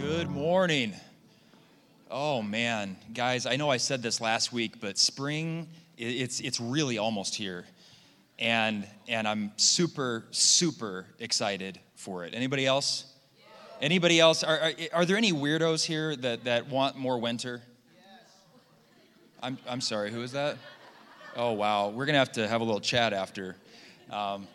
Good morning. Oh man, guys, I know I said this last week, but spring it's it's really almost here. And and I'm super super excited for it. Anybody else? Anybody else? Are, are, are there any weirdos here that, that want more winter? I'm, I'm sorry, who is that? Oh, wow. We're going to have to have a little chat after. Um,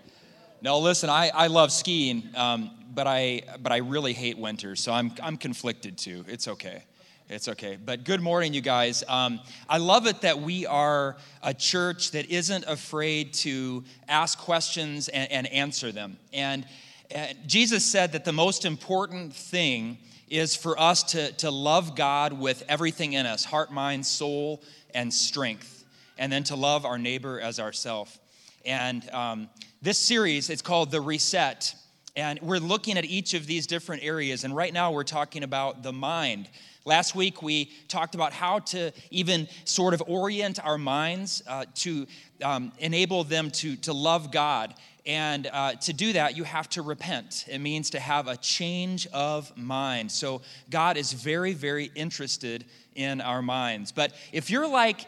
no, listen, I, I love skiing, um, but, I, but I really hate winter, so I'm, I'm conflicted too. It's okay. It's okay. But good morning, you guys. Um, I love it that we are a church that isn't afraid to ask questions and, and answer them. And uh, Jesus said that the most important thing is for us to, to love God with everything in us heart, mind, soul, and strength, and then to love our neighbor as ourself. And um, this series, it's called The Reset. And we're looking at each of these different areas. And right now, we're talking about the mind. Last week, we talked about how to even sort of orient our minds uh, to um, enable them to, to love God. And uh, to do that, you have to repent. It means to have a change of mind. So God is very, very interested in our minds. But if you're like,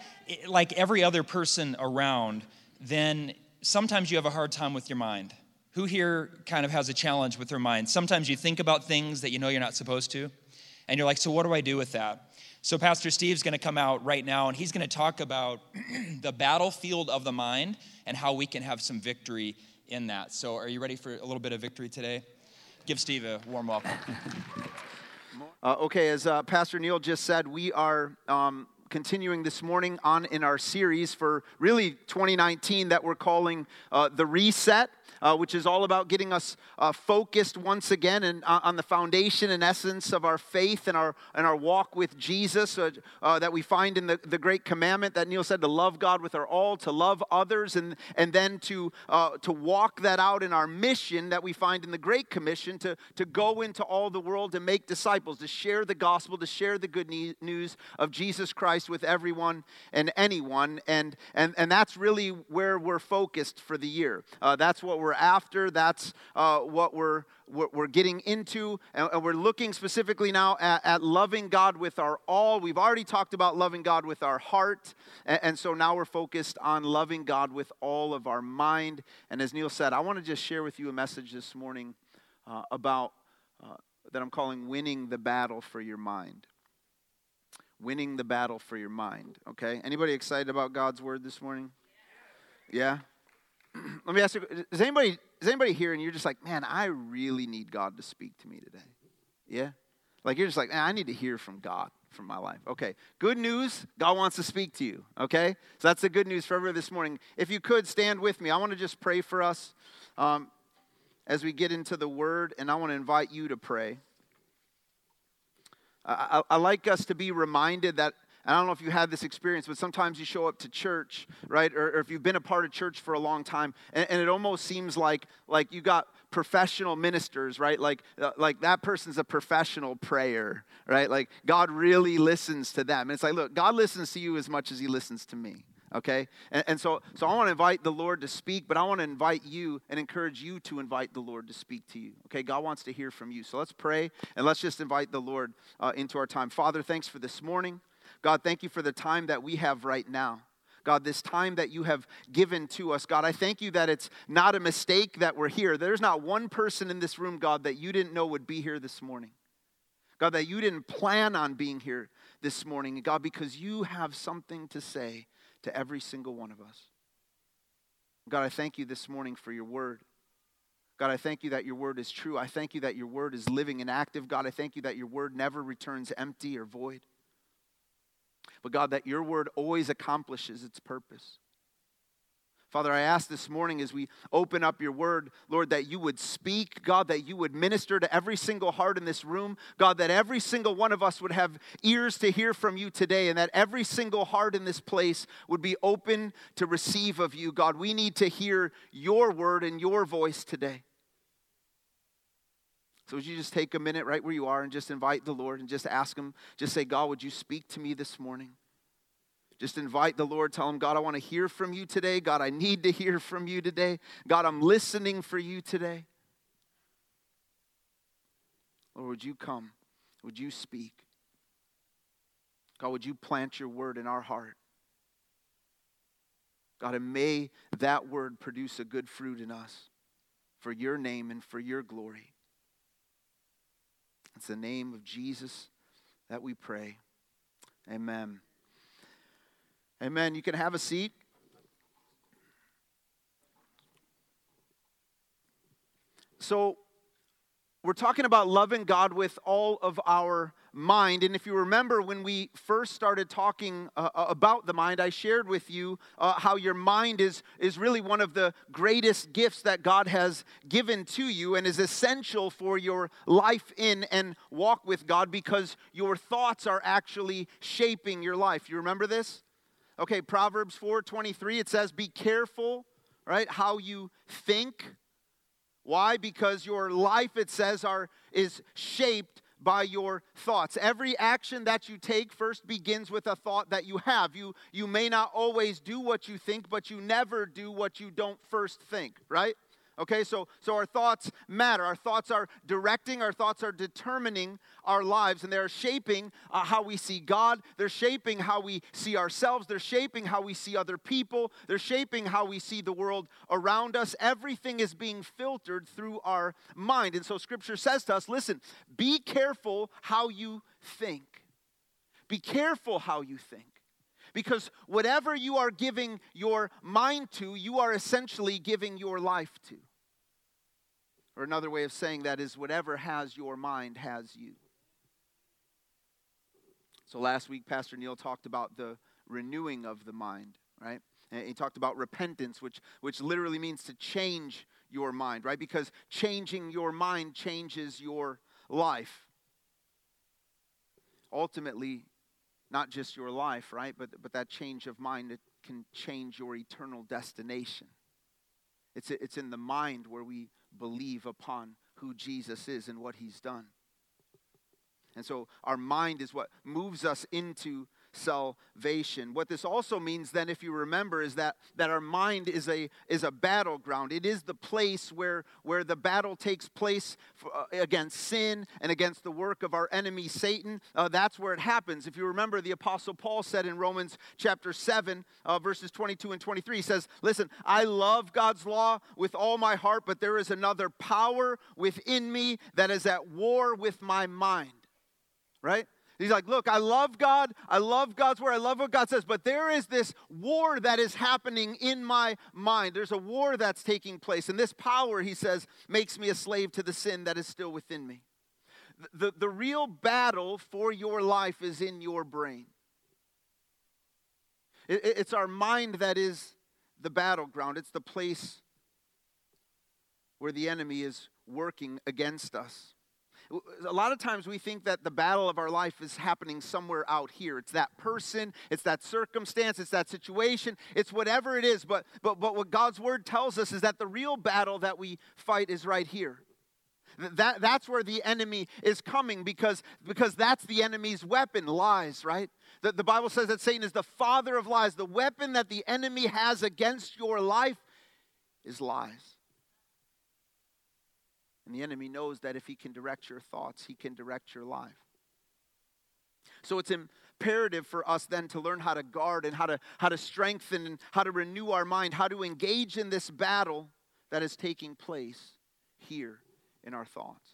like every other person around, then sometimes you have a hard time with your mind. Who here kind of has a challenge with their mind? Sometimes you think about things that you know you're not supposed to, and you're like, so what do I do with that? So, Pastor Steve's going to come out right now, and he's going to talk about the battlefield of the mind and how we can have some victory in that. So, are you ready for a little bit of victory today? Give Steve a warm welcome. Uh, okay, as uh, Pastor Neil just said, we are um, continuing this morning on in our series for really 2019 that we're calling uh, The Reset uh, which is all about getting us uh, focused once again and, uh, on the foundation and essence of our faith and our, and our walk with Jesus uh, uh, that we find in the, the great commandment that Neil said to love God with our all, to love others, and, and then to, uh, to walk that out in our mission that we find in the Great Commission to, to go into all the world to make disciples, to share the gospel, to share the good news of Jesus Christ with everyone and anyone. And, and, and that's really where we're focused for the year. that's what we're we're after. That's uh, what we're, we're getting into. And we're looking specifically now at, at, loving God with our all. We've already talked about loving God with our heart. And, and so now we're focused on loving God with all of our mind. And as Neil said, I want to just share with you a message this morning uh, about uh, that I'm calling winning the battle for your mind winning the battle for your mind okay anybody excited about god's word this morning yeah let me ask you is anybody is anybody here and you're just like man i really need god to speak to me today. Yeah? Like you're just like i need to hear from god from my life. Okay good news god wants to speak to you okay? So that's the good news for everyone this morning. If you could stand with me. I want to just pray for us um, as we get into the word and i want to invite you to pray. I, I, I like us to be reminded that I don't know if you had this experience, but sometimes you show up to church, right? Or, or if you've been a part of church for a long time, and, and, it almost seems like like you got professional ministers, right? Like uh, like that person's a professional prayer, right? Like God really listens to them. And it's like, look, God listens to you as much as He listens to me okay and, and, so so i want to invite the lord to speak but i want to invite you and encourage you to invite the lord to speak to you okay god wants to hear from you so let's pray and let's just invite the lord uh, into our time father thanks for this morning God, thank you for the time that we have right now. God, this time that you have given to us. God, I thank you that it's not a mistake that we're here. There's not one person in this room, God, that you didn't know would be here this morning. God, that you didn't plan on being here this morning. God, because you have something to say to every single one of us. God, I thank you this morning for your word. God, I thank you that your word is true. I thank you that your word is living and active. God, I thank you that your word never returns empty or void. But God, that your word always accomplishes its purpose. Father, I ask this morning as we open up your word, Lord, that you would speak, God, that you would minister to every single heart in this room, God, that every single one of us would have ears to hear from you today, and that every single heart in this place would be open to receive of you, God. We need to hear your word and your voice today. So, would you just take a minute right where you are and just invite the Lord and just ask Him, just say, God, would you speak to me this morning? Just invite the Lord. Tell him, God, I want to hear from you today. God, I need to hear from you today. God, I'm listening for you today. Lord, would you come would you speak? God, would you plant your word in our heart? God, and may that word produce a good fruit in us for your name and for your glory. It's the name of Jesus that we pray. Amen. Amen. You can have a seat. So, we're talking about loving God with all of our mind. And if you remember when we first started talking uh, uh, about the mind, I shared with you uh, how your mind is, is really one of the greatest gifts that God has given to you and is essential for your life in and walk with God because your thoughts are actually shaping your life. You remember this? Okay, Proverbs 4:23 it says be careful, right, how you think. Why? Because your life it says are is shaped by your thoughts. Every action that you take first begins with a thought that you have. You, you may not always do what you think, but you never do what you don't first think, right? Okay, so, so our thoughts matter. Our thoughts are directing, our thoughts are determining our lives, and they're shaping uh, how we see God. They're shaping how we see ourselves. They're shaping how we see other people. They're shaping how we see the world around us. Everything is being filtered through our mind. And so Scripture says to us listen, be careful how you think. Be careful how you think. Because whatever you are giving your mind to, you are essentially giving your life to. Or another way of saying that is whatever has your mind has you. So last week, Pastor Neil talked about the renewing of the mind, right? And he talked about repentance, which, which literally means to change your mind, right? Because changing your mind changes your life. Ultimately, not just your life, right? But, but that change of mind, it can change your eternal destination. It's, it's in the mind where we believe upon who Jesus is and what he's done. And so our mind is what moves us into salvation. What this also means then if you remember is that that our mind is a is a battleground. It is the place where where the battle takes place for, uh, against sin and against the work of our enemy Satan. Uh, that's where it happens. If you remember the apostle Paul said in Romans chapter 7 uh, verses 22 and 23 he says, "Listen, I love God's law with all my heart, but there is another power within me that is at war with my mind." Right? He's like, Look, I love God. I love God's word. I love what God says. But there is this war that is happening in my mind. There's a war that's taking place. And this power, he says, makes me a slave to the sin that is still within me. The, the, real battle for your life is in your brain. It, it's our mind that is the battleground, it's the place where the enemy is working against us a lot of times we think that the battle of our life is happening somewhere out here. It's that person, it's that circumstance, it's that situation, it's whatever it is. But, but, but what God's word tells us is that the real battle that we fight is right here. That, that's where the enemy is coming because, because that's the enemy's weapon, lies, right? The, the Bible says that Satan is the father of lies. The weapon that the enemy has against your life is lies. And the enemy knows that if he can direct your thoughts, he can direct your life. So it's imperative for us then to learn how to guard and how to, how to strengthen and how to renew our mind, how to engage in this battle that is taking place here in our thoughts.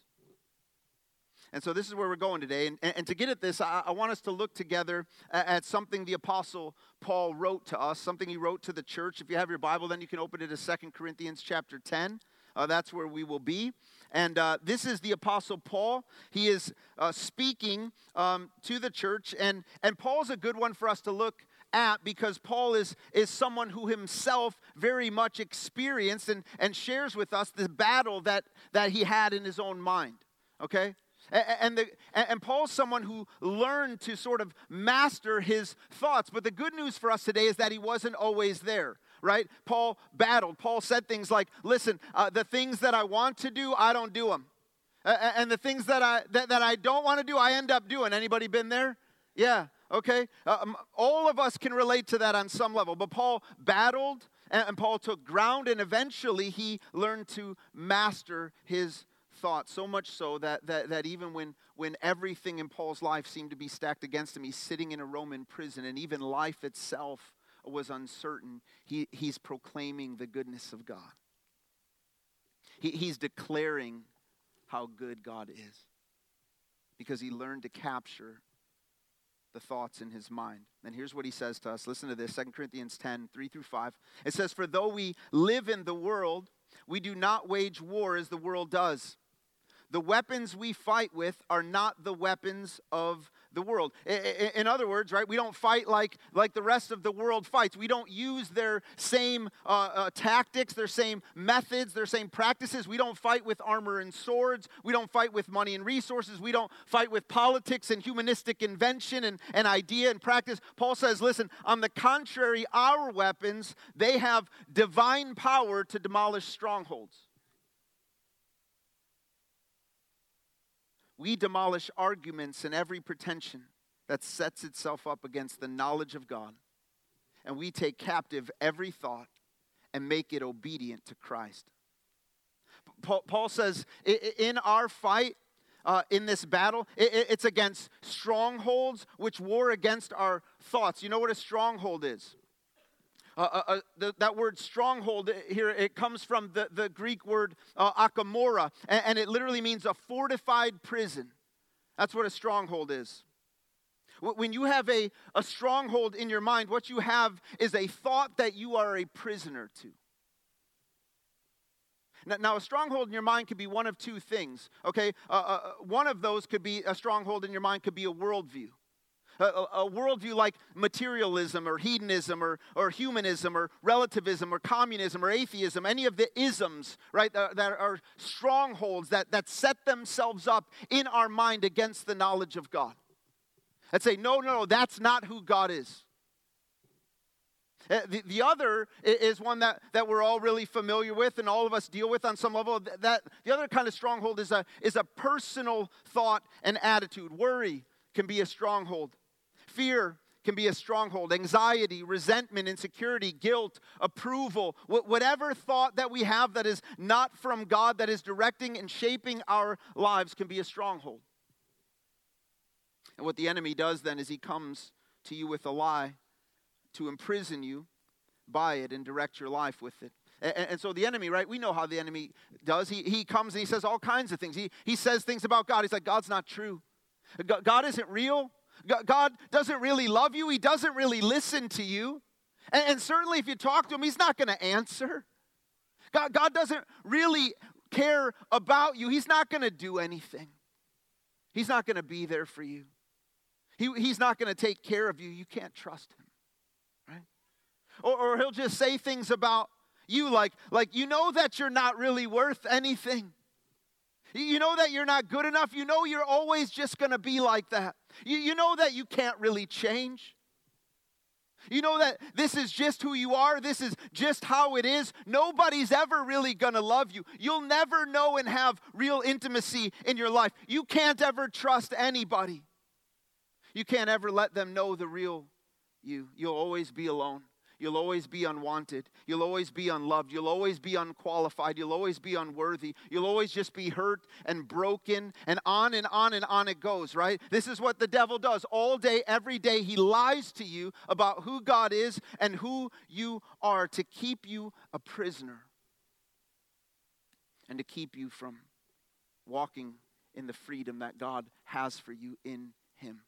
And so this is where we're going today. And, and, to get at this, I, I, want us to look together at, at, something the Apostle Paul wrote to us, something he wrote to the church. If you have your Bible, then you can open it to Second Corinthians chapter 10. Uh, that's where we will be. And uh, this is the Apostle Paul. He is uh, speaking um, to the church. And, and Paul's a good one for us to look at because Paul is, is someone who himself very much experienced and, and shares with us the battle that, that he had in his own mind. Okay? And, the, and Paul's someone who learned to sort of master his thoughts. But the good news for us today is that he wasn't always there right? Paul battled. Paul said things like, listen, uh, the things that I want to do, I don't do them. Uh, and the things that I, that, that I don't want to do, I end up doing. Anybody been there? Yeah, okay. Um, all of us can relate to that on some level. But Paul battled and, and Paul took ground and eventually he learned to master his thoughts. So much so that, that, that even when, when everything in Paul's life seemed to be stacked against him. He's sitting in a Roman prison, and even life itself was uncertain. He, he's proclaiming the goodness of God. He, he's declaring how good God is because he learned to capture the thoughts in his mind. And here's what he says to us. Listen to this 2 Corinthians 10 3 through 5. It says, For though we live in the world, we do not wage war as the world does. The weapons we fight with are not the weapons of the world. In other words, right, we don't fight like, like the rest of the world fights. We don't use their same uh, uh, tactics, their same methods, their same practices. We don't fight with armor and swords. We don't fight with money and resources. We don't fight with politics and humanistic invention and, and idea and practice. Paul says, listen, on the contrary, our weapons, they have divine power to demolish strongholds. We demolish arguments and every pretension that sets itself up against the knowledge of God. And we take captive every thought and make it obedient to Christ. Paul says, in our fight, uh, in this battle, it's against strongholds which war against our thoughts. You know what a stronghold is? Uh, uh, uh, the, that word stronghold here, it comes from the, the Greek word uh, akamora, and, and it literally means a fortified prison. That's what a stronghold is. When you have a, a stronghold in your mind, what you have is a thought that you are a prisoner to. Now, now a stronghold in your mind could be one of two things, okay? Uh, uh, one of those could be a stronghold in your mind, could be a worldview. A, a, worldview like materialism or hedonism or, or humanism or relativism or communism or atheism, any of the isms, right, that, that are strongholds that, that set themselves up in our mind against the knowledge of God. That say, no, no, no, that's not who God is. Uh, the, the other is one that, that we're all really familiar with and all of us deal with on some level. That, the other kind of stronghold is a, is a personal thought and attitude. Worry can be a stronghold. Fear can be a stronghold. Anxiety, resentment, insecurity, guilt, approval, whatever thought that we have that is not from God, that is directing and shaping our lives, can be a stronghold. And what the enemy does then is he comes to you with a lie to imprison you by it and direct your life with it. And, and, so the enemy, right? We know how the enemy does. He, he comes and he says all kinds of things. He, he says things about God. He's like, God's not true. God isn't real. God doesn't really love you, He doesn't really listen to you. And, and certainly, if you talk to Him, He's not going to answer. God, God doesn't really care about you, He's not going to do anything. He's not going to be there for you. He, he's not going to take care of you. You can't trust him, right? Or, or he'll just say things about you like, like, you know that you're not really worth anything. You know that you're not good enough. You know you're always just going to be like that. You, you know that you can't really change. You know that this is just who you are. This is just how it is. Nobody's ever really to love you. You'll never know and have real intimacy in your life. You can't ever trust anybody. You can't ever let them know the real you. You'll always be alone. You'll always be unwanted. You'll always be unloved. You'll always be unqualified. You'll always be unworthy. You'll always just be hurt and broken, and on and on and on it goes, right? This is what the devil does all day, every day. He lies to you about who God is and who you are to keep you a prisoner and to keep you from walking in the freedom that God has for you in Him.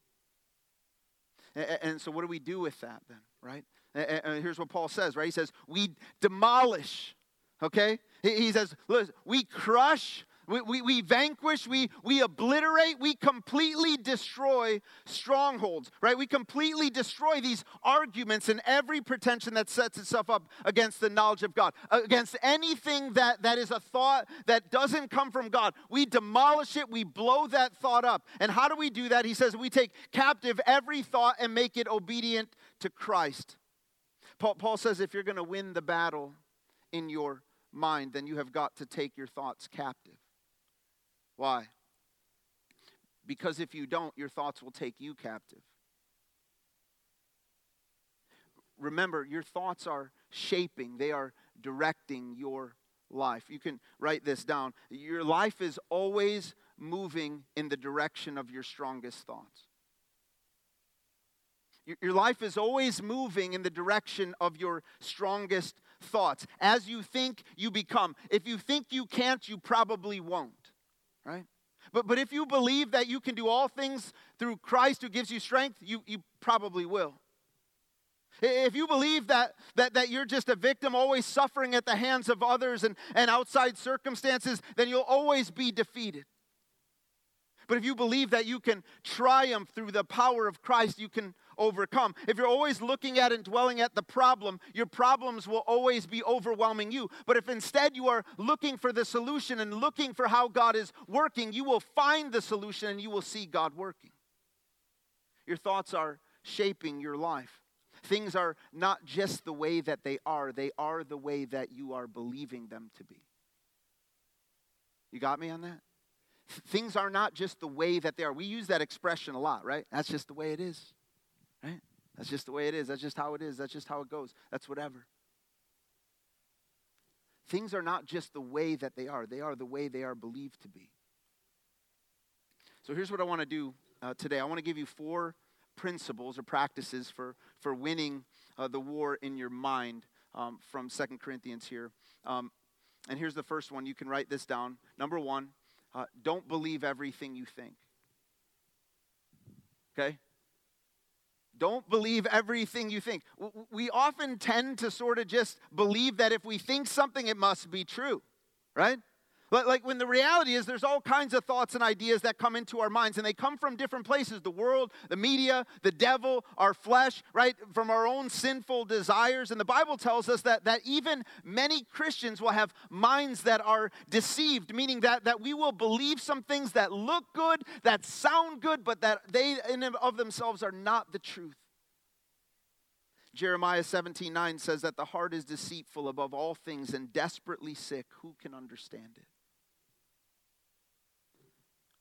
And so, what do we do with that then, right? And here's what Paul says, right? He says, We demolish, okay? He says, We crush, we, we, we, vanquish, we, we obliterate, we completely destroy strongholds, right? We completely destroy these arguments and every pretension that sets itself up against the knowledge of God, against anything that, that is a thought that doesn't come from God. We demolish it, we blow that thought up. And how do we do that? He says, We take captive every thought and make it obedient to Christ. Paul, Paul says if you're going to win the battle in your mind, then you have got to take your thoughts captive. Why? Because if you don't, your thoughts will take you captive. Remember, your thoughts are shaping, they are directing your life. You can write this down. Your life is always moving in the direction of your strongest thoughts. Your life is always moving in the direction of your strongest thoughts. As you think, you become. If you think you can't, you probably won't, right? But, but if you believe that you can do all things through Christ who gives you strength, you, you probably will. If you believe that, that, that you're just a victim, always suffering at the hands of others and, and outside circumstances, then you'll always be defeated. But if you believe that you can triumph through the power of Christ, you can overcome. If you're always looking at and dwelling at the problem, your problems will always be overwhelming you. But if instead you are looking for the solution and looking for how God is working, you will find the solution and you will see God working. Your thoughts are shaping your life. Things are not just the way that they are, they are the way that you are believing them to be. You got me on that? Things are not just the way that they are. We use that expression a lot, right? That's just the way it is. Right? That's just the way it is. That's just how it is. That's just how it goes. That's whatever. Things are not just the way that they are, they are the way they are believed to be. So here's what I want to do uh, today I want to give you four principles or practices for, for winning uh, the war in your mind um, from Second Corinthians here. Um, and here's the first one. You can write this down. Number one, uh, don't believe everything you think. Okay? Don't believe everything you think. We often tend to sort of just believe that if we think something, it must be true, right? Like when the reality is, there's all kinds of thoughts and ideas that come into our minds, and they come from different places the world, the media, the devil, our flesh, right? From our own sinful desires. And the Bible tells us that, that even many Christians will have minds that are deceived, meaning that, that we will believe some things that look good, that sound good, but that they in of themselves are not the truth. Jeremiah 17 9 says that the heart is deceitful above all things and desperately sick. Who can understand it?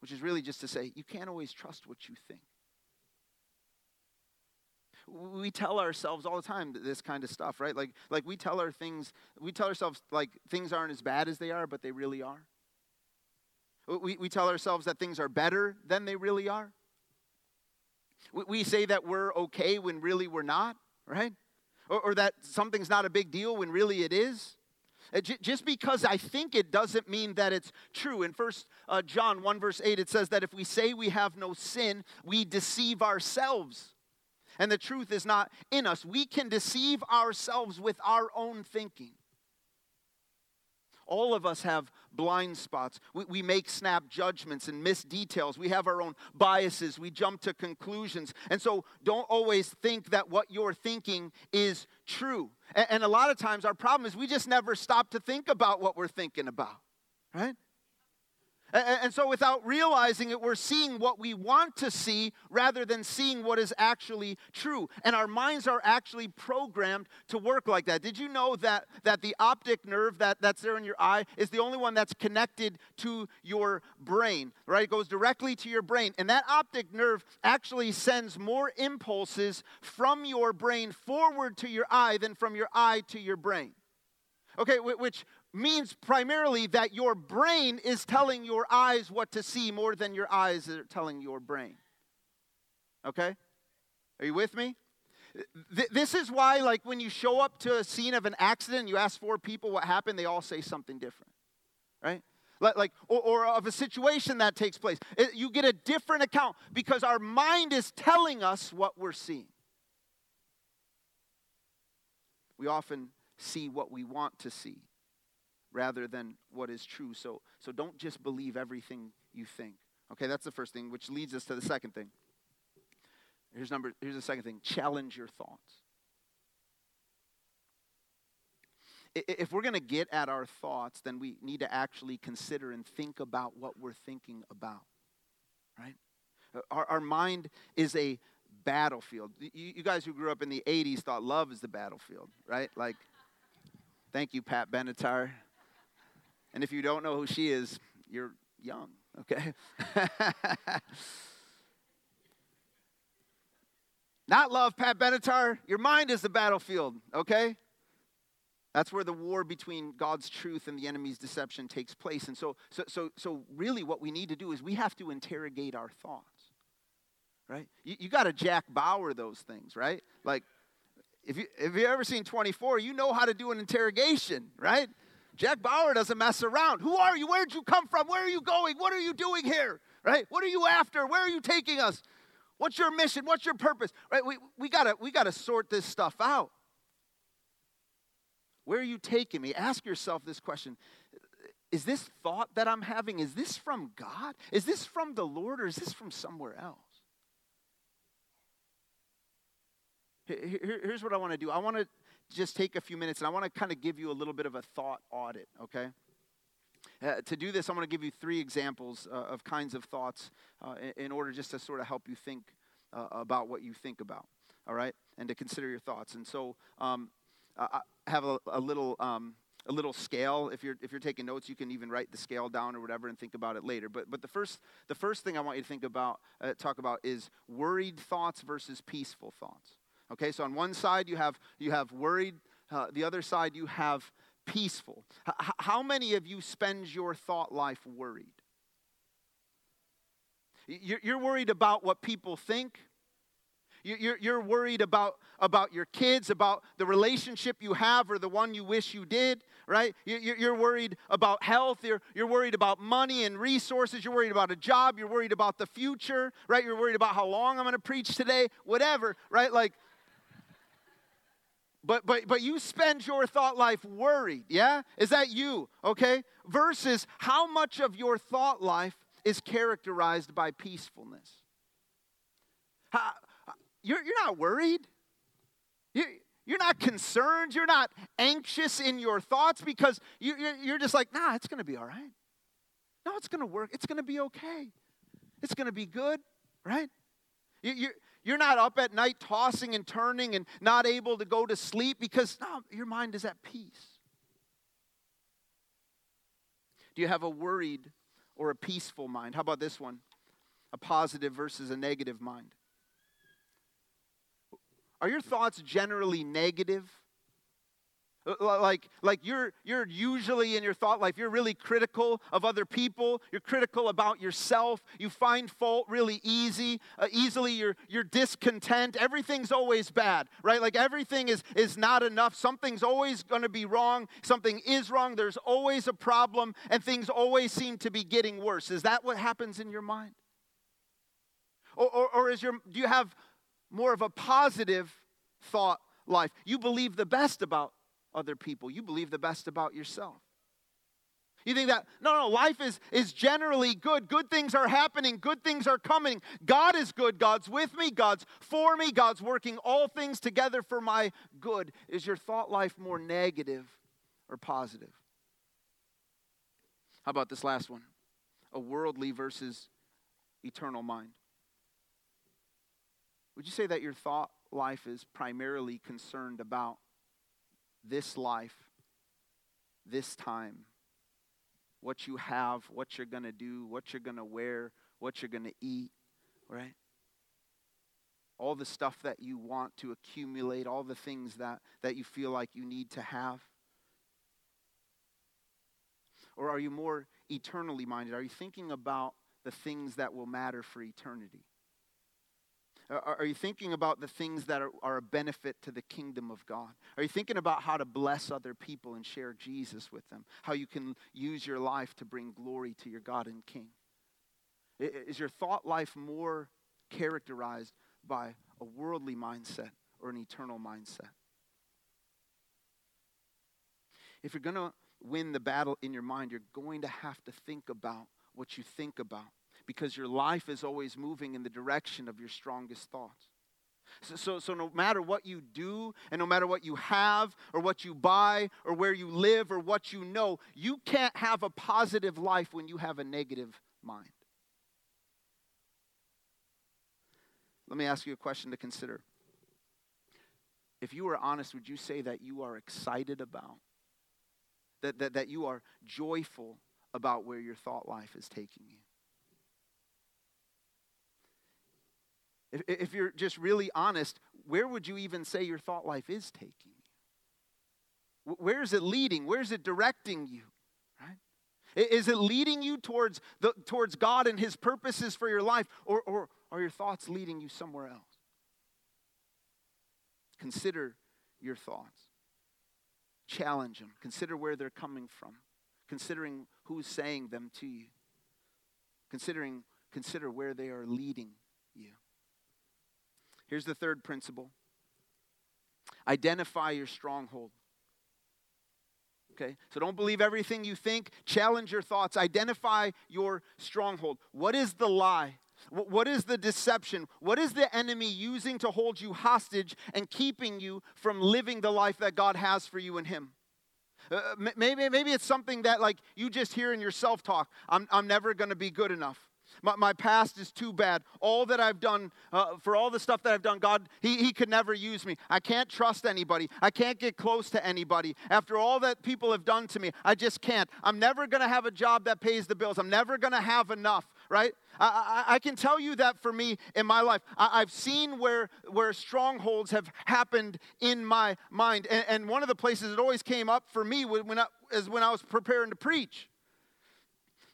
Which is really just to say you can't always trust what you think. We tell ourselves all the time this kind of stuff, right? Like, like we tell our things, we tell ourselves like things aren't as bad as they are, but they really are. We, we tell ourselves that things are better than they really are. We, we say that we're okay when really we're not, right? Or, or that something's not a big deal when really it is. Uh, just because I think it doesn't mean that it's true. In First uh, John 1, verse 8, it says that if we say we have no sin, we deceive ourselves. And the truth is not in us. We can deceive ourselves with our own thinking. All of us have blind spots. We, we, make snap judgments and miss details. We have our own biases. We jump to conclusions. And so don't always think that what you're thinking is true. And, a lot of times our problem is we just never stop to think about what we're thinking about, right? And so, without realizing it, we're seeing what we want to see rather than seeing what is actually true. And our minds are actually programmed to work like that. Did you know that, that the optic nerve that, that's there in your eye is the only one that's connected to your brain, right? It goes directly to your brain. And that optic nerve actually sends more impulses from your brain forward to your eye than from your eye to your brain. Okay, which means primarily that your brain is telling your eyes what to see more than your eyes are telling your brain. Okay? Are you with me? this is why, like, when you show up to a scene of an accident, you ask four people what happened, they all say something different, right? Like, or, or of a situation that takes place. It, you get a different account because our mind is telling us what we're seeing. We often see what we want to see rather than what is true. So, so don't just believe everything you think. Okay, that's the first thing, which leads us to the second thing. Here's number here's the second thing. Challenge your thoughts. If we're going to get at our thoughts, then we need to actually consider and think about what we're thinking about. Right? Uh, our, our mind is a battlefield. You, you guys who grew up in the 80s thought love is the battlefield, right? Like, thank you, Pat Benatar. And if you don't know who she is, you're young, okay? Not love, Pat Benatar. Your mind is the battlefield, okay? That's where the war between God's truth and the enemy's deception takes place. And so, so, so, so really, what we need to do is we have to interrogate our thoughts, right? You, you got to Jack Bauer those things, right? Like, if you if you ever seen 24, you know how to do an interrogation, right? Jack Bauer doesn't mess around. Who are you? Where'd you come from? Where are you going? What are you doing here? Right? What are you after? Where are you taking us? What's your mission? What's your purpose? Right? We, we gotta we gotta sort this stuff out. Where are you taking me? Ask yourself this question. Is this thought that I'm having, is this from God? Is this from the Lord or is this from somewhere else? Here's what I want to do. I want to just take a few minutes and I want to kind of give you a little bit of a thought audit, okay? Uh, to do this, I'm going to give you three examples uh, of kinds of thoughts uh, in, in, order just to sort of help you think uh, about what you think about, all right? And to consider your thoughts. And so um, I have a, a little. Um, a little scale. If you're if you're taking notes, you can even write the scale down or whatever and think about it later. But but the first the first thing I want you to think about uh, talk about is worried thoughts versus peaceful thoughts. Okay, so on one side you have you have worried, uh, the other side you have peaceful. H- how many of you spend your thought life worried? You're, worried about what people think. You're, you're worried about, about your kids, about the relationship you have or the one you wish you did, right? You're worried about health. You're, you're worried about money and resources. You're worried about a job. You're worried about the future, right? You're worried about how long I'm going to preach today, whatever, right? Like, but but but you spend your thought life worried yeah? Is that you okay? Versus how much of your thought life is characterized by peacefulness. How, you're, you're not worried. You, you're not concerned. You're not anxious in your thoughts because you, you're just like nah it's to be all right. No it's to work. It's to be okay. It's to be good right? You, you're not up at night tossing and turning and not able to go to sleep because no, your mind is at peace. Do you have a worried or a peaceful mind? How about this one? A positive versus a negative mind. Are your thoughts generally negative like, like you're, you're usually in your thought life, you're really critical of other people. You're critical about yourself. You find fault really easy. Uh, easily, you're, you're discontent. Everything's always bad, right? Like everything is, is not enough. Something's always going to be wrong. Something is wrong. There's always a problem, and things always seem to be getting worse. Is that what happens in your mind? Or, or, or is your, do you have more of a positive thought life? You believe the best about other people. You believe the best about yourself. You think that, no, no, life is, is generally good. Good things are happening. Good things are coming. God is good. God's with me. God's for me. God's working all things together for my good. Is your thought life more negative or positive? How about this last one? A worldly versus eternal mind. Would you say that your thought life is primarily concerned about this life, this time, what you have, what you're going to do, what you're going to wear, what you're going to eat, right? All the stuff that you want to accumulate, all the things that, that you feel like you need to have? Or are you more eternally minded? Are you thinking about the things that will matter for eternity? Are you thinking about the things that are, are, a benefit to the kingdom of God? Are you thinking about how to bless other people and share Jesus with them? How you can use your life to bring glory to your God and King? Is your thought life more characterized by a worldly mindset or an eternal mindset? If you're going to win the battle in your mind, you're going to have to think about what you think about because your life is always moving in the direction of your strongest thoughts. So, so, so, no matter what you do, and no matter what you have, or what you buy, or where you live, or what you know, you can't have a positive life when you have a negative mind. Let me ask you a question to consider. If you were honest, would you say that you are excited about, that, that, that you are joyful about where your thought life is taking you? If, if you're just really honest, where would you even say your thought life is taking you? Where is it leading? Where is it directing you? Right? Is it leading you towards, the, towards God and His purposes for your life, or, or are your thoughts leading you somewhere else? Consider your thoughts. Challenge them. Consider where they're coming from. Considering who's saying them to you. Considering, consider where they are leading you. Here's the third principle identify your stronghold. Okay? So don't believe everything you think. Challenge your thoughts. Identify your stronghold. What is the lie? What is the deception? What is the enemy using to hold you hostage and keeping you from living the life that God has for you in Him? Uh, maybe, maybe it's something that like you just hear in your self-talk. I'm, I'm never going to be good enough. My, my, past is too bad. All that I've done, uh, for all the stuff that I've done, God, he, he could never use me. I can't trust anybody. I can't get close to anybody. After all that people have done to me, I just can't. I'm never going to have a job that pays the bills. I'm never going to have enough, right? I, I, I, can tell you that for me in my life. I, have seen where, where strongholds have happened in my mind. And, and one of the places it always came up for me when I, is when I was preparing to preach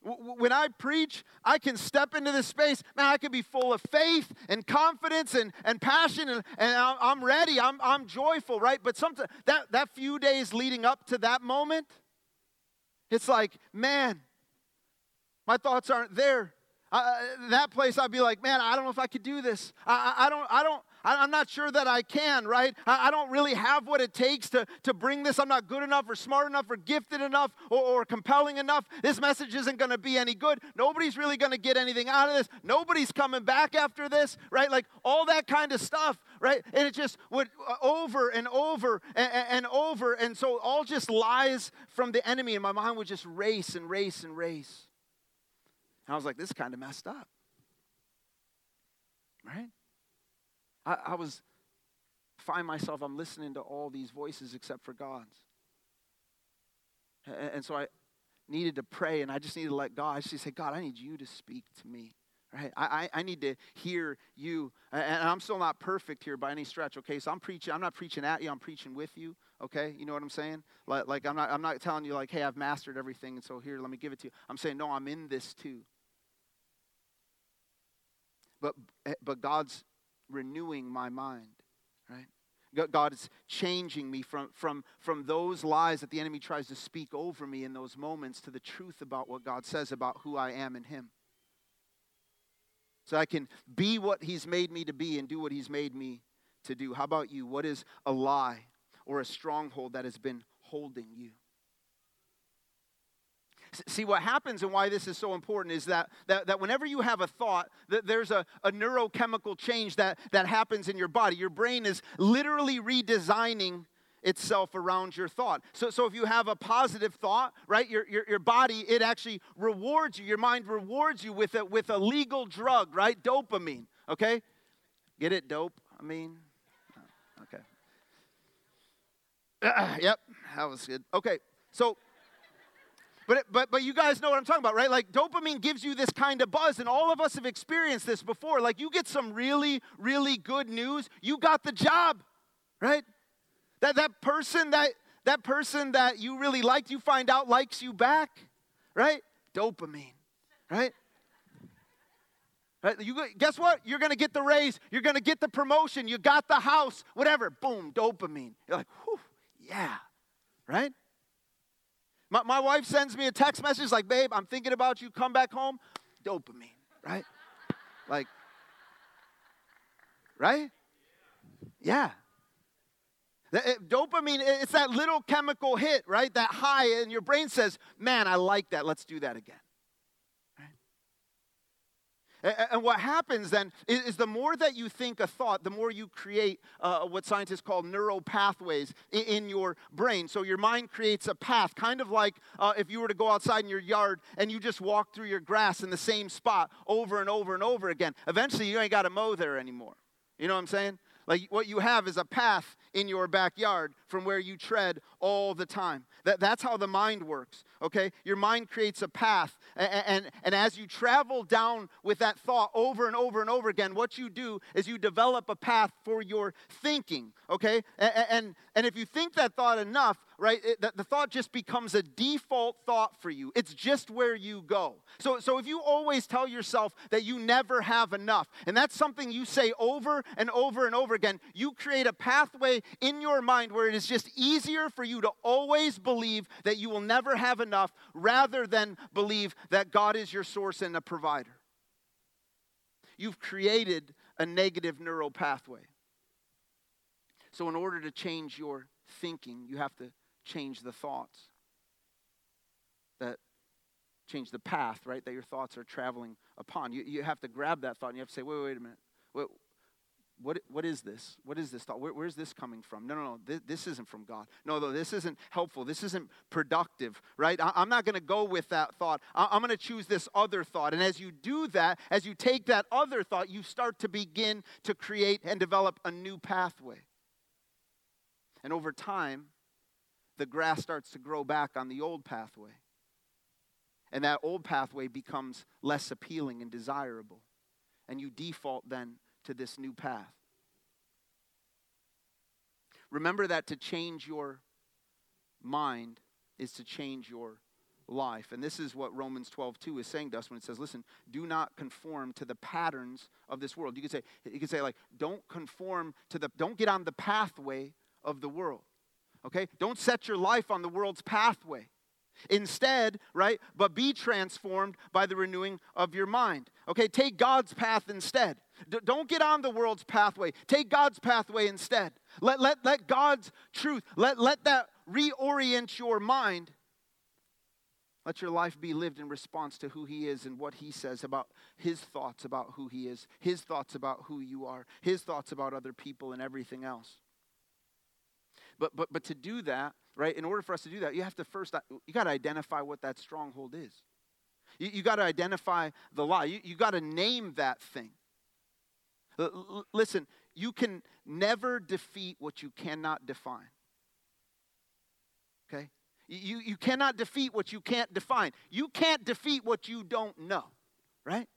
when I preach, I can step into this space. Man, I can be full of faith and confidence and, and passion, and, and I'm ready. I'm, I'm joyful, right? But sometimes that, that few days leading up to that moment, it's like, man, my thoughts aren't there. Uh, that place, I'd be like, man, I don't know if I could do this. I, I, I don't, I don't, I'm not sure that I can, right? I don't really have what it takes to, to bring this. I'm not good enough or smart enough or gifted enough or, or compelling enough. This message isn't going to be any good. Nobody's really going to get anything out of this. Nobody's coming back after this, right? Like all that kind of stuff, right? And it just would uh, over and over and, and over. And so all just lies from the enemy. And my mind would just race and race and race. And I was like, this kind of messed up, right? I, I was, find myself, I'm listening to all these voices except for God's. And, and so I needed to pray and I just needed to let God, I just say, God, I need you to speak to me. Right? I, I, I need to hear you. And I'm still not perfect here by any stretch, okay? So I'm preaching, I'm not preaching at you, I'm preaching with you, okay? You know what I'm saying? Like, like I'm, not, I'm not telling you, like, hey, I've mastered everything, and so here, let me give it to you. I'm saying, no, I'm in this too. But, eh, but God's renewing my mind, right? God is changing me from, from, from those lies that the enemy tries to speak over me in those moments to the truth about what God says about who I am in Him. So I can be what He's made me to be and do what He's made me to do. How about you? What is a lie or a stronghold that has been holding you? See, what happens and why this is so important is that, that, that whenever you have a thought, that there's a, a neurochemical change that, that happens in your body. Your brain is literally redesigning itself around your thought. So, so if you have a positive thought, right, your, your, your body, it actually rewards you. Your mind rewards you with a, with a legal drug, right? Dopamine, okay? Get it, dope? I mean, okay. Uh, yep, that was good. Okay, so but, but, but you guys know what I'm talking about, right? Like dopamine gives you this kind of buzz, and all of us have experienced this before. Like you get some really, really good news, you got the job, right? That, that person that that person that you really liked, you find out likes you back, right? Dopamine, right? Right? You, guess what? You're going to get the raise. You're going to get the promotion. You got the house, whatever. Boom, dopamine. You're like, whew, yeah, right? My, my wife sends me a text message like, babe, I'm thinking about you, come back home. Dopamine, right? like, right? Yeah. It, dopamine, it's that little chemical hit, right? That high, and your brain says, man, I like that. Let's do that again. And what happens then is the more that you think a thought, the more you create uh, what scientists call neural pathways in your brain. So your mind creates a path, kind of like uh, if you were to go outside in your yard and you just walk through your grass in the same spot over and over and over again. Eventually, you ain't got to mow there anymore. You know what I'm saying? Like what you have is a path in your backyard from where you tread all the time. That, that's how the mind works, okay? Your mind creates a path. And, and, and as you travel down with that thought over and over and over again, what you do is you develop a path for your thinking, okay? And, and, and if you think that thought enough, right, it, the, the thought just becomes a default thought for you. It's just where you go. So, so if you always tell yourself that you never have enough, and that's something you say over and over and over again, you create a pathway in your mind where it is just easier for you to always believe that you will never have enough rather than believe that God is your source and a provider. You've created a negative neural pathway. So, in order to change your thinking, you have to change the thoughts that change the path, right, that your thoughts are traveling upon. You, you have to grab that thought and you have to say, wait, wait a minute. What, what, what is this? What is this thought? Where, where's this coming from? No, no, no. This, this, isn't from God. No, no, this isn't helpful. This isn't productive, right? I, am not going to go with that thought. I, I'm going to choose this other thought. And as you do that, as you take that other thought, you start to begin to create and develop a new pathway. And over time, the grass starts to grow back on the old pathway. And that old pathway becomes less appealing and desirable. And you default then to this new path. Remember that to change your mind is to change your life. And this is what Romans 12, 2 is saying to us when it says, listen, do not conform to the patterns of this world. You could say, you could say like, don't conform to the, don't get on the pathway of the world. Okay? Don't set your life on the world's pathway. Instead, right, but be transformed by the renewing of your mind. Okay, take God's path instead. D- don't get on the world's pathway. Take God's pathway instead. Let, let, let God's truth, let, let that reorient your mind. Let your life be lived in response to who He is and what He says about His thoughts about who He is, His thoughts about who you are, His thoughts about other people and everything else. But, but, but to do that, right, in order for us to do that, you have to first, uh, you got to identify what that stronghold is. You, you got to identify the lie. You, you got to name that thing. L- listen, you can never defeat what you cannot define. Okay? You, you cannot defeat what you can't define. You can't defeat what you don't know, right?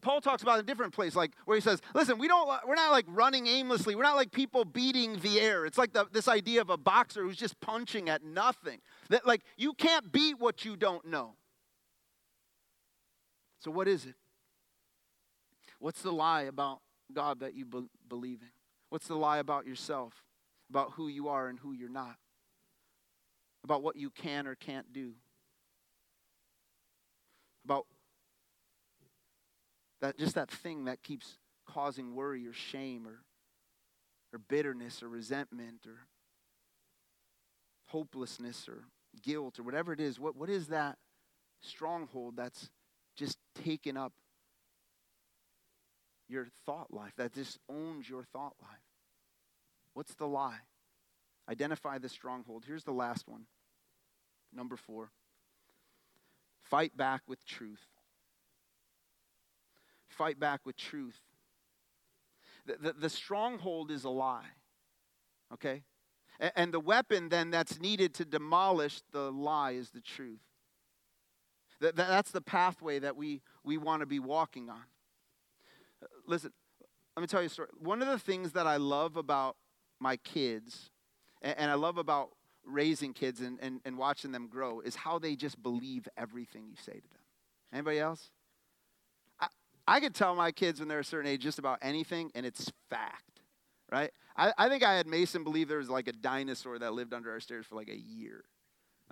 Paul talks about a different place, like where he says, "Listen, we don't, we're not like running aimlessly. We're not like people beating the air. It's like the, this idea of a boxer who's just punching at nothing. That like you can't beat what you don't know. So what is it? What's the lie about God that you be- believe in? What's the lie about yourself, about who you are and who you're not, about what you can or can't do, about that just that thing that keeps causing worry or shame or, or bitterness or resentment or hopelessness or guilt or whatever it is, what, what is that stronghold that's just taken up your thought life, that just owns your thought life? What's the lie? Identify the stronghold. Here's the last one. Number four fight back with truth fight back with truth. The, the, the stronghold is a lie, okay? And, and the weapon then that's needed to demolish the lie is the truth. That, that's the pathway that we, we want to be walking on. Listen, let me tell you a story. One of the things that I love about my kids, and, and I love about raising kids and, and, and watching them grow, is how they just believe everything you say to them. Anybody else? I could tell my kids when they're a certain age just about anything, and it's fact, right? I, I think I had Mason believe there was like a dinosaur that lived under our stairs for like a year,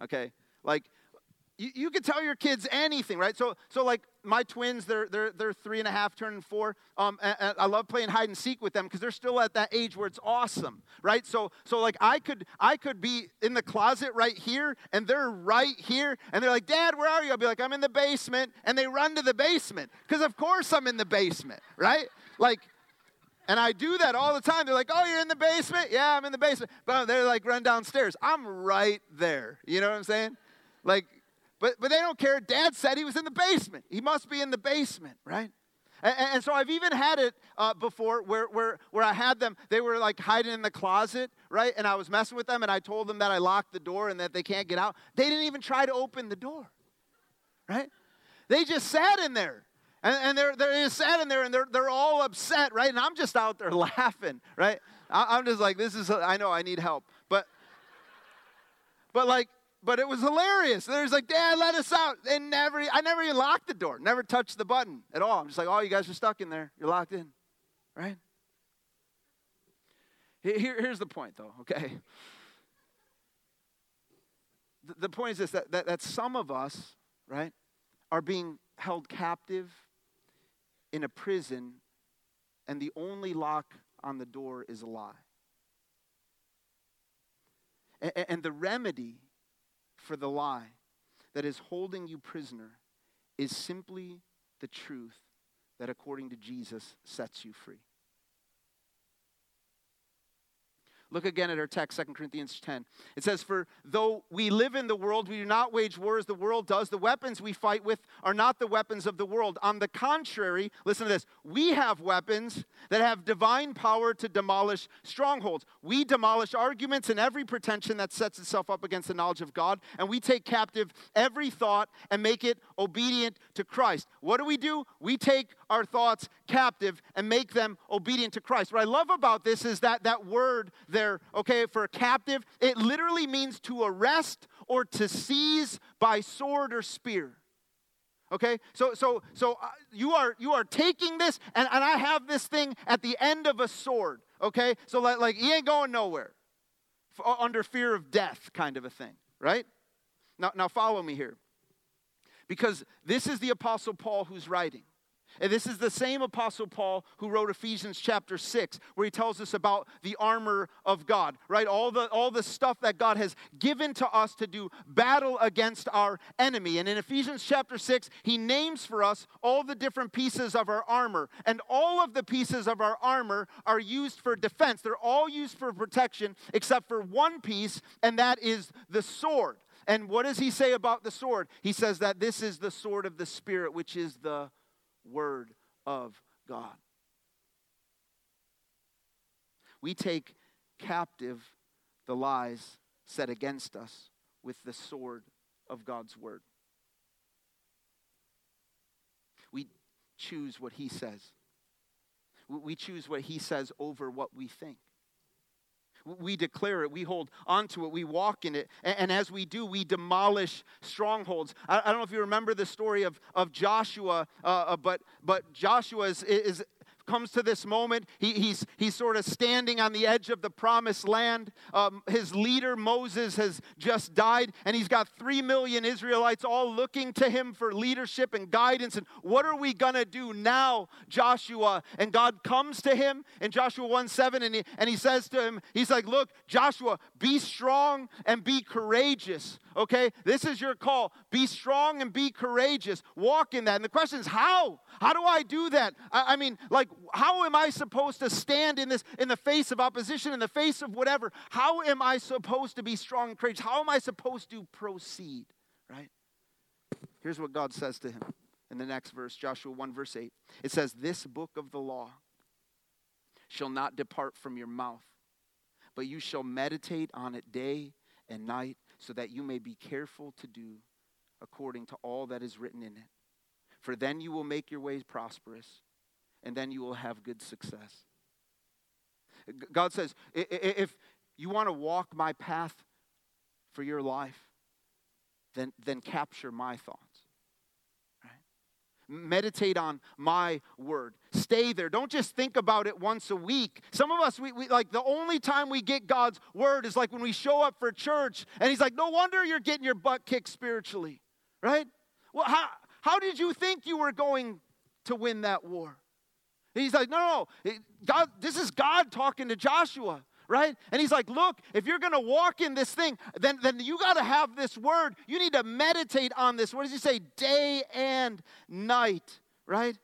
okay? Like, you, you could tell your kids anything, right? So, so like my twins, they're, they're, they're three and a half, turning four. Um, and, and I love playing hide and seek with them because they're still at that age where it's awesome, right? So, so like I could, I could be in the closet right here and they're right here and they're like, Dad, where are you? I'll be like, I'm in the basement. And they run to the basement because of course I'm in the basement, right? Like, and I do that all the time. They're like, oh, you're in the basement? Yeah, I'm in the basement. But they're like, run downstairs. I'm right there. You know what I'm saying? Like, but, but they don't care. Dad said he was in the basement. He must be in the basement, right? And, and so I've even had it uh, before where, where, where I had them, they were like hiding in the closet, right? And I was messing with them and I told them that I locked the door and that they can't get out. They didn't even try to open the door, right? They just sat in there. And, and they're, they're just sat in there and they're, they're all upset, right? And I'm just out there laughing, right? I, I'm just like, this is, I know I need help. But but like, but it was hilarious. There's like, Dad, let us out. And never, I never even locked the door, never touched the button at all. I'm just like, oh, you guys are stuck in there. You're locked in, right? Here, here's the point, though, okay? The, the point is this that, that, that some of us, right, are being held captive in a prison, and the only lock on the door is a lie. And, and the remedy for the lie that is holding you prisoner is simply the truth that, according to Jesus, sets you free. Look again at our text, 2 Corinthians 10. It says, For though we live in the world, we do not wage war as the world does. The weapons we fight with are not the weapons of the world. On the contrary, listen to this we have weapons that have divine power to demolish strongholds. We demolish arguments and every pretension that sets itself up against the knowledge of God, and we take captive every thought and make it obedient to Christ. What do we do? We take our thoughts captive and make them obedient to Christ. What I love about this is that that word, there, okay, for a captive, it literally means to arrest or to seize by sword or spear. Okay, so so so uh, you are you are taking this, and, and I have this thing at the end of a sword. Okay, so like, like he ain't going nowhere, under fear of death, kind of a thing, right? Now now follow me here, because this is the apostle Paul who's writing. And this is the same Apostle Paul who wrote Ephesians chapter 6, where he tells us about the armor of God, right? All the, all the stuff that God has given to us to do battle against our enemy. And in Ephesians chapter 6, he names for us all the different pieces of our armor. And all of the pieces of our armor are used for defense, they're all used for protection, except for one piece, and that is the sword. And what does he say about the sword? He says that this is the sword of the Spirit, which is the Word of God. We take captive the lies set against us with the sword of God's Word. We choose what He says. We choose what He says over what we think. We declare it, we hold onto it, we walk in it. And, and as we do, we demolish strongholds. I, I, don't know if you remember the story of, of Joshua, uh, uh but, but Joshua is, is comes to this moment. He, he's, he's sort of standing on the edge of the promised land. Um, his leader, Moses, has just died, and he's got three million Israelites all looking to him for leadership and guidance. And what are we going to do now, Joshua? And God comes to him in Joshua 1 7, and he, and he says to him, He's like, Look, Joshua, be strong and be courageous. Okay? This is your call. Be strong and be courageous. Walk in that. And the question is, how? How do I do that? I, I mean, like, how am I supposed to stand in this, in the face of opposition, in the face of whatever? How am I supposed to be strong and courageous? How am I supposed to proceed? Right? Here's what God says to him in the next verse, Joshua 1, verse 8. It says, This book of the law shall not depart from your mouth, but you shall meditate on it day and night, so that you may be careful to do according to all that is written in it. For then you will make your ways prosperous, and then you will have good success. God says, if you want to walk my path for your life, then, then capture my thoughts. Meditate on my word. Stay there. Don't just think about it once a week. Some of us, we, we like the only time we get God's word is like when we show up for church, and He's like, "No wonder you're getting your butt kicked spiritually, right?" Well, how how did you think you were going to win that war? He's like, no, no, God, this is God talking to Joshua, right? And he's like, look, if you're gonna walk in this thing, then, then you gotta have this word. You need to meditate on this. What does he say? Day and night, right?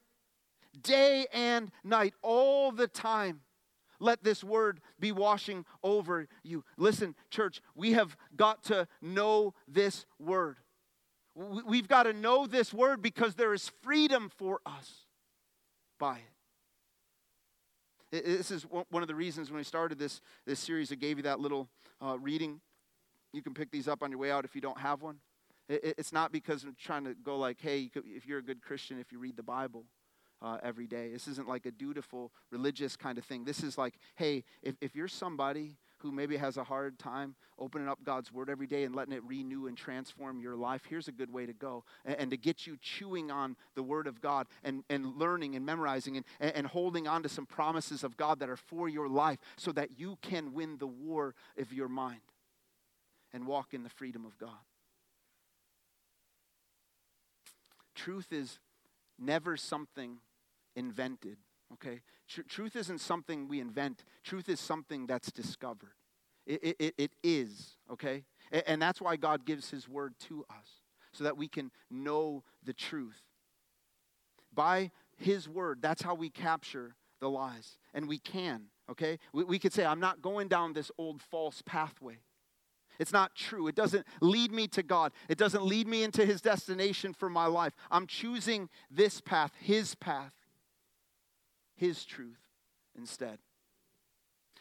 Day and night, all the time. Let this word be washing over you. Listen, church, we have got to know this word. We've got to know this word because there is freedom for us by it. This is one of the reasons when we started this, this series, I gave you that little uh, reading. You can pick these up on your way out if you don't have one. It's not because I'm trying to go like, hey, if you're a good Christian, if you read the Bible uh, every day. This isn't like a dutiful religious kind of thing. This is like, hey, if, if you're somebody who maybe has a hard time opening up God's word every day and letting it renew and transform your life, here's a good way to go. And, and to get you chewing on the word of God and, and learning and memorizing and, and holding on to some promises of God that are for your life so that you can win the war of your mind and walk in the freedom of God. Truth is never something invented, okay? Tr- truth isn't something we invent, truth is something that's discovered. It, it, it is, okay? And, and that's why God gives His word to us, so that we can know the truth. By His word, that's how we capture the lies. And we can, okay? We, we could say, I'm not going down this old false pathway. It's not true. It doesn't lead me to God. It doesn't lead me into His destination for my life. I'm choosing this path, His path, His truth instead.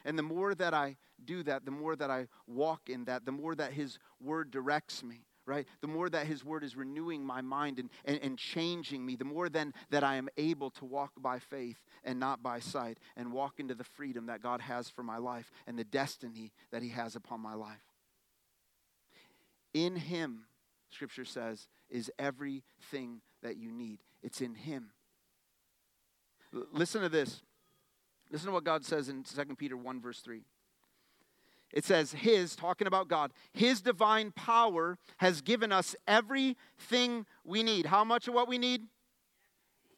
And the more that I do that, the more that I walk in that, the more that His Word directs me, right? The more that His Word is renewing my mind and, and, and changing me, the more then that I am able to walk by faith and not by sight and walk into the freedom that God has for my life and the destiny that He has upon my life. In Him, Scripture says, is everything that you need. It's in Him. Listen to this. Listen to what God says in 2 Peter 1, verse 3. It says, His, talking about God, His divine power has given us everything we need. How much of what we need?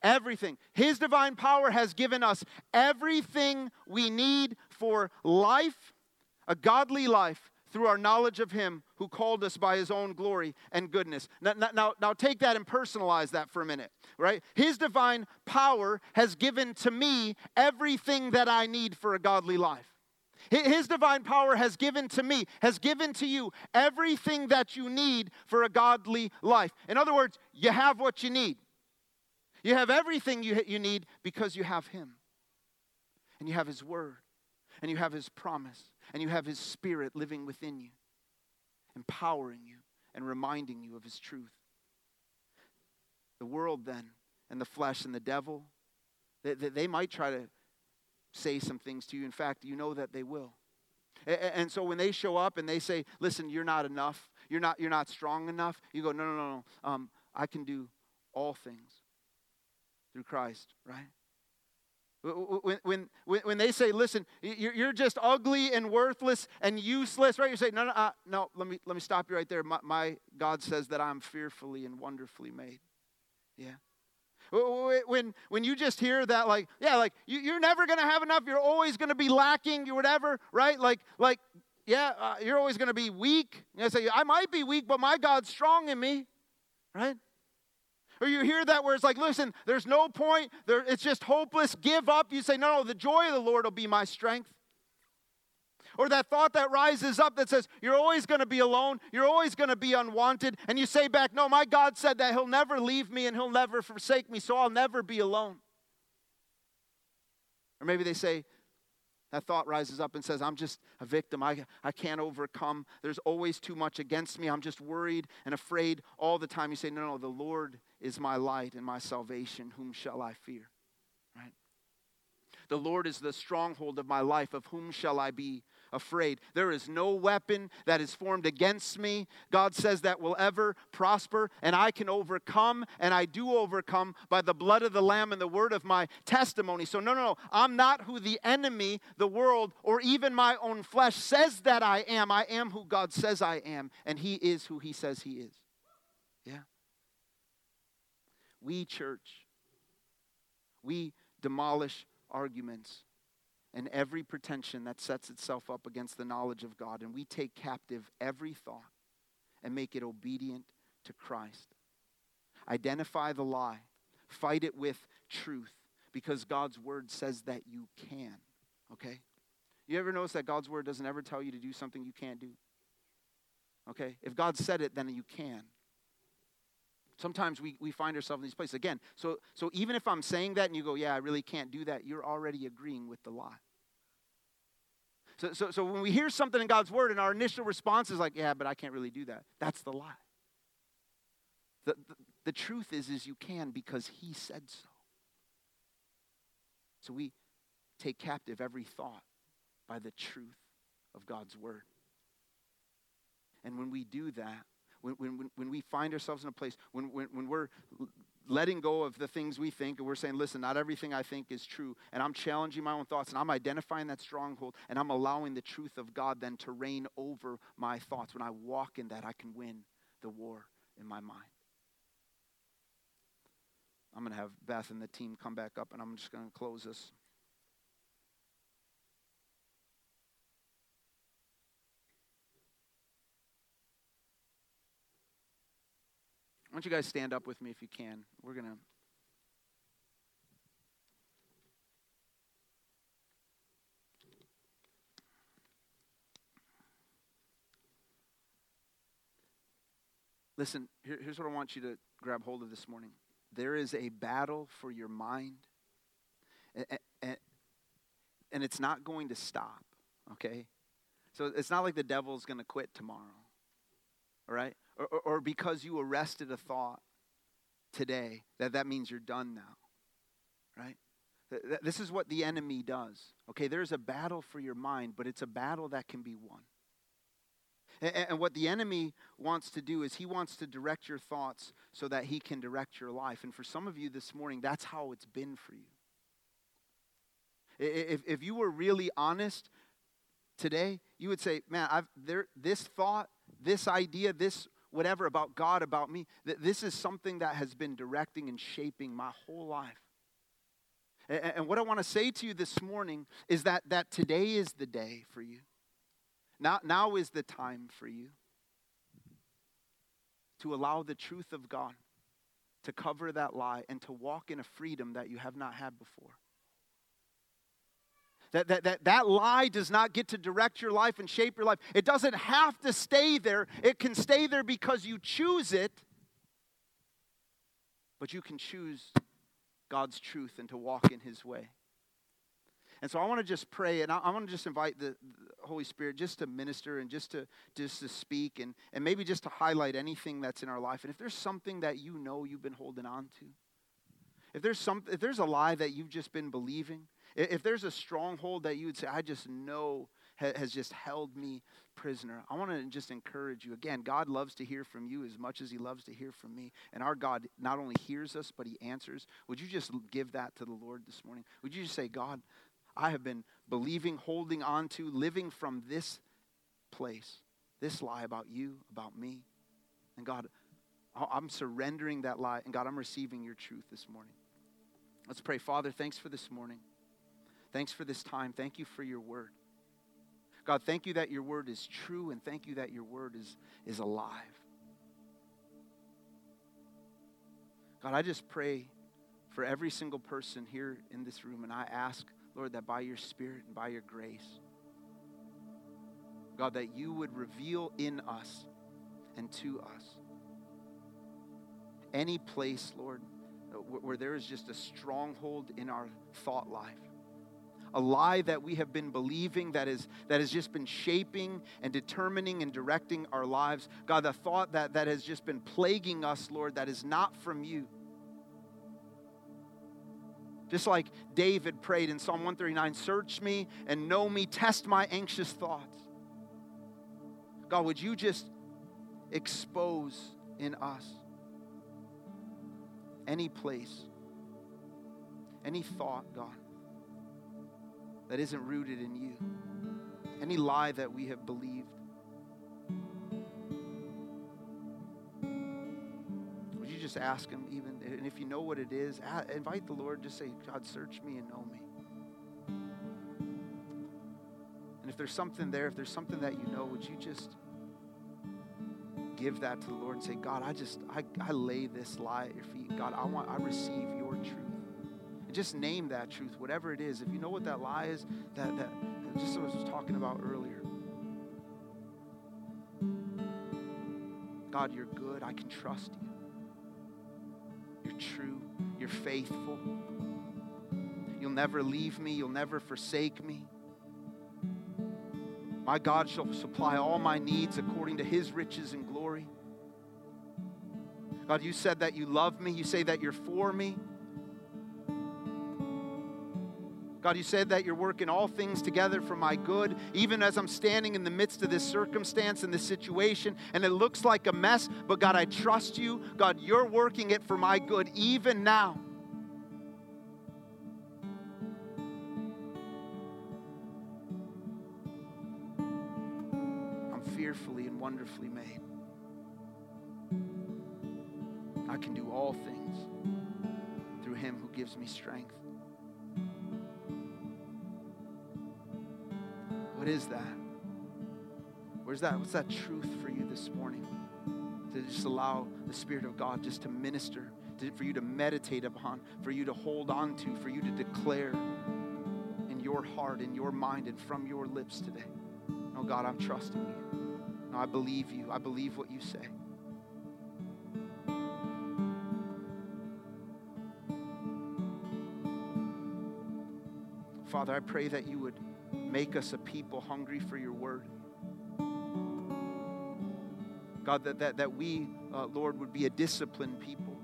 Everything. His divine power has given us everything we need for life, a godly life, through our knowledge of Him who called us by His own glory and goodness. Now, now, now, take that and personalize that for a minute, right? His divine power has given to me everything that I need for a godly life. His divine power has given to me, has given to you everything that you need for a godly life. In other words, you have what you need. You have everything you, you need because you have Him. And you have His Word. And you have His promise and you have His Spirit living within you, empowering you and reminding you of His truth. The world, then, and the flesh and the devil, they, they might try to say some things to you. In fact, you know that they will. And so when they show up and they say, listen, you're not enough, you're not, you're not strong enough, you go, no, no, no, no. Um, I can do all things through Christ, right? When, when, when they say, listen, you're just ugly and worthless and useless, right? You say, no, no, uh, no, let me, let me stop you right there. My, my God says that I'm fearfully and wonderfully made. Yeah. When, when you just hear that, like, yeah, like, you, you're never going to have enough. You're always going to be lacking, or whatever, right? Like, like yeah, uh, you're always going to be weak. You say, I might be weak, but my God's strong in me, right? Or you hear that where it's like, listen, there's no point, there, it's just hopeless, give up. You say, no, no, the joy of the Lord will be my strength. Or that thought that rises up that says, you're always going to be alone, you're always going to be unwanted. And you say back, no, my God said that He'll never leave me and He'll never forsake me, so I'll never be alone. Or maybe they say, that thought rises up and says, I'm just a victim. I, I can't overcome. There's always too much against me. I'm just worried and afraid all the time. You say, No, no, the Lord is my light and my salvation. Whom shall I fear? Right? The Lord is the stronghold of my life. Of whom shall I be afraid. There is no weapon that is formed against me, God says, that will ever prosper, and I can overcome, and I do overcome by the blood of the Lamb and the word of my testimony. So, no, no, no, I'm not who the enemy, the world, or even my own flesh says that I am. I am who God says I am, and He is who He says He is. Yeah. We, church, we demolish arguments and every pretension that sets itself up against the knowledge of God. And we take captive every thought and make it obedient to Christ. Identify the lie, fight it with truth, because God's word says that you can. Okay? You ever notice that God's word doesn't ever tell you to do something you can't do? Okay? If God said it, then you can. Sometimes we, we find ourselves in these places. Again, so, so even if I'm saying that and you go, yeah, I really can't do that, you're already agreeing with the lie. So, so, so when we hear something in God's word and our initial response is like, yeah, but I can't really do that, that's the lie. The, the, the truth is, is you can because he said so. So we take captive every thought by the truth of God's word. And when we do that, when, when, when we find ourselves in a place, when, when, when we're letting go of the things we think and we're saying, listen, not everything I think is true, and I'm challenging my own thoughts and I'm identifying that stronghold and I'm allowing the truth of God then to reign over my thoughts. When I walk in that, I can win the war in my mind. I'm going to have Beth and the team come back up and I'm just going to close this. Why don't you guys stand up with me if you can? We're going to. Listen, here, here's what I want you to grab hold of this morning. There is a battle for your mind, and, and, and it's not going to stop, okay? So it's not like the devil's going to quit tomorrow, all right? Or, or, because you arrested a thought today, that that means you're done now, right? This is what the enemy does. Okay, there's a battle for your mind, but it's a battle that can be won. And what the enemy wants to do is he wants to direct your thoughts so that he can direct your life. And for some of you this morning, that's how it's been for you. If, if you were really honest today, you would say, Man, I've, there, this thought, this idea, this whatever about God, about me, that this is something that has been directing and shaping my whole life. And, what I want to say to you this morning is that, that today is the day for you. Now, now is the time for you to allow the truth of God to cover that lie and to walk in a freedom that you have not had before. That, that, that, that lie does not get to direct your life and shape your life. It doesn't have to stay there. It can stay there because you choose it. But you can choose God's truth and to walk in His way. And so I want to just pray, and I, I want to just invite the, the, Holy Spirit just to minister and just to just to speak, and, and maybe just to highlight anything that's in our life. And if there's something that you know you've been holding on to, if there's some, if there's a lie that you've just been believing, if there's a stronghold that you would say, I just know has just held me prisoner, I want to just encourage you. Again, God loves to hear from you as much as He loves to hear from me. And our God not only hears us, but He answers. Would you just give that to the Lord this morning? Would you just say, God, I have been believing, holding on to, living from this place, this lie about you, about me. And God, I'm surrendering that lie. And God, I'm receiving your truth this morning. Let's pray. Father, thanks for this morning. Thanks for this time. Thank you for your word. God, thank you that your word is true and thank you that your word is, is alive. God, I just pray for every single person here in this room, and I ask, Lord, that by your Spirit and by your grace, God, that you would reveal in us and to us any place, Lord, where there is just a stronghold in our thought life a lie that we have been believing that, is, that has just been shaping and determining and directing our lives. God, the thought that, that has just been plaguing us, Lord, that is not from you. Just like David prayed in Psalm 139 Search me and know me, test my anxious thoughts. God, would you just expose in us any place, any thought, God, that isn't rooted in you, any lie that we have believed. Would you just ask Him, even, and if you know what it is, invite the Lord, just say, God, search me and know me. And if there's something there, if there's something that you know, would you just give that to the Lord and say, God, I just, I, I lay this lie at your feet. God, I want, I receive your truth just name that truth, whatever it is. If you know what that lie is, that, that just what I was talking about earlier. God, you're good. I can trust you. You're true. You're faithful. You'll never leave me. You'll never forsake me. My God shall supply all my needs according to his riches and glory. God, you said that you love me. You say that you're for me. God, you said that you're working all things together for my good, even as I'm standing in the midst of this circumstance and this situation, and it looks like a mess, but God, I trust you. God, you're working it for my good even now. I'm fearfully and wonderfully made. I can do all things through him who gives me strength. Where's that? What's that truth for you this morning? To just allow the Spirit of God just to minister, to, for you to meditate upon, for you to hold on to, for you to declare in your heart, in your mind, and from your lips today. No, God, I'm trusting you. No, I believe you. I believe what you say. Father, I pray that you would Make us a people hungry for your word. God, that, that, that we, uh, Lord, would be a disciplined people.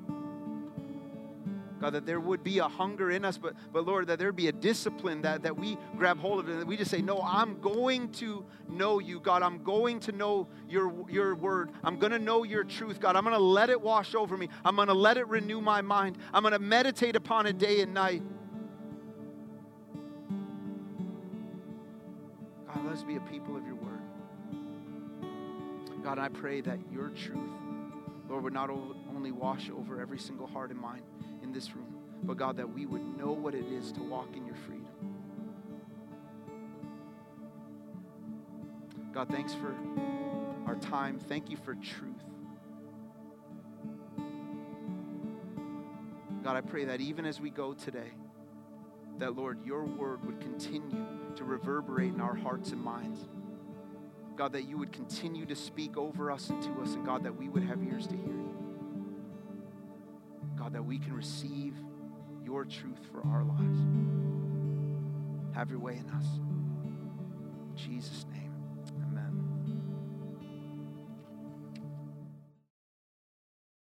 God, that there would be a hunger in us, but, but Lord, that there'd be a discipline that, that we grab hold of and that we just say, No, I'm going to know you, God. I'm going to know your, your word. I'm going to know your truth, God. I'm going to let it wash over me. I'm going to let it renew my mind. I'm going to meditate upon it day and night. God, I pray that your truth, Lord, would not only wash over every single heart and mind in this room, but God, that we would know what it is to walk in your freedom. God, thanks for our time. Thank you for truth. God, I pray that even as we go today, that, Lord, your word would continue to reverberate in our hearts and minds. God, that you would continue to speak over us and to us, and God, that we would have ears to hear you. God, that we can receive your truth for our lives. Have your way in us. In Jesus' name.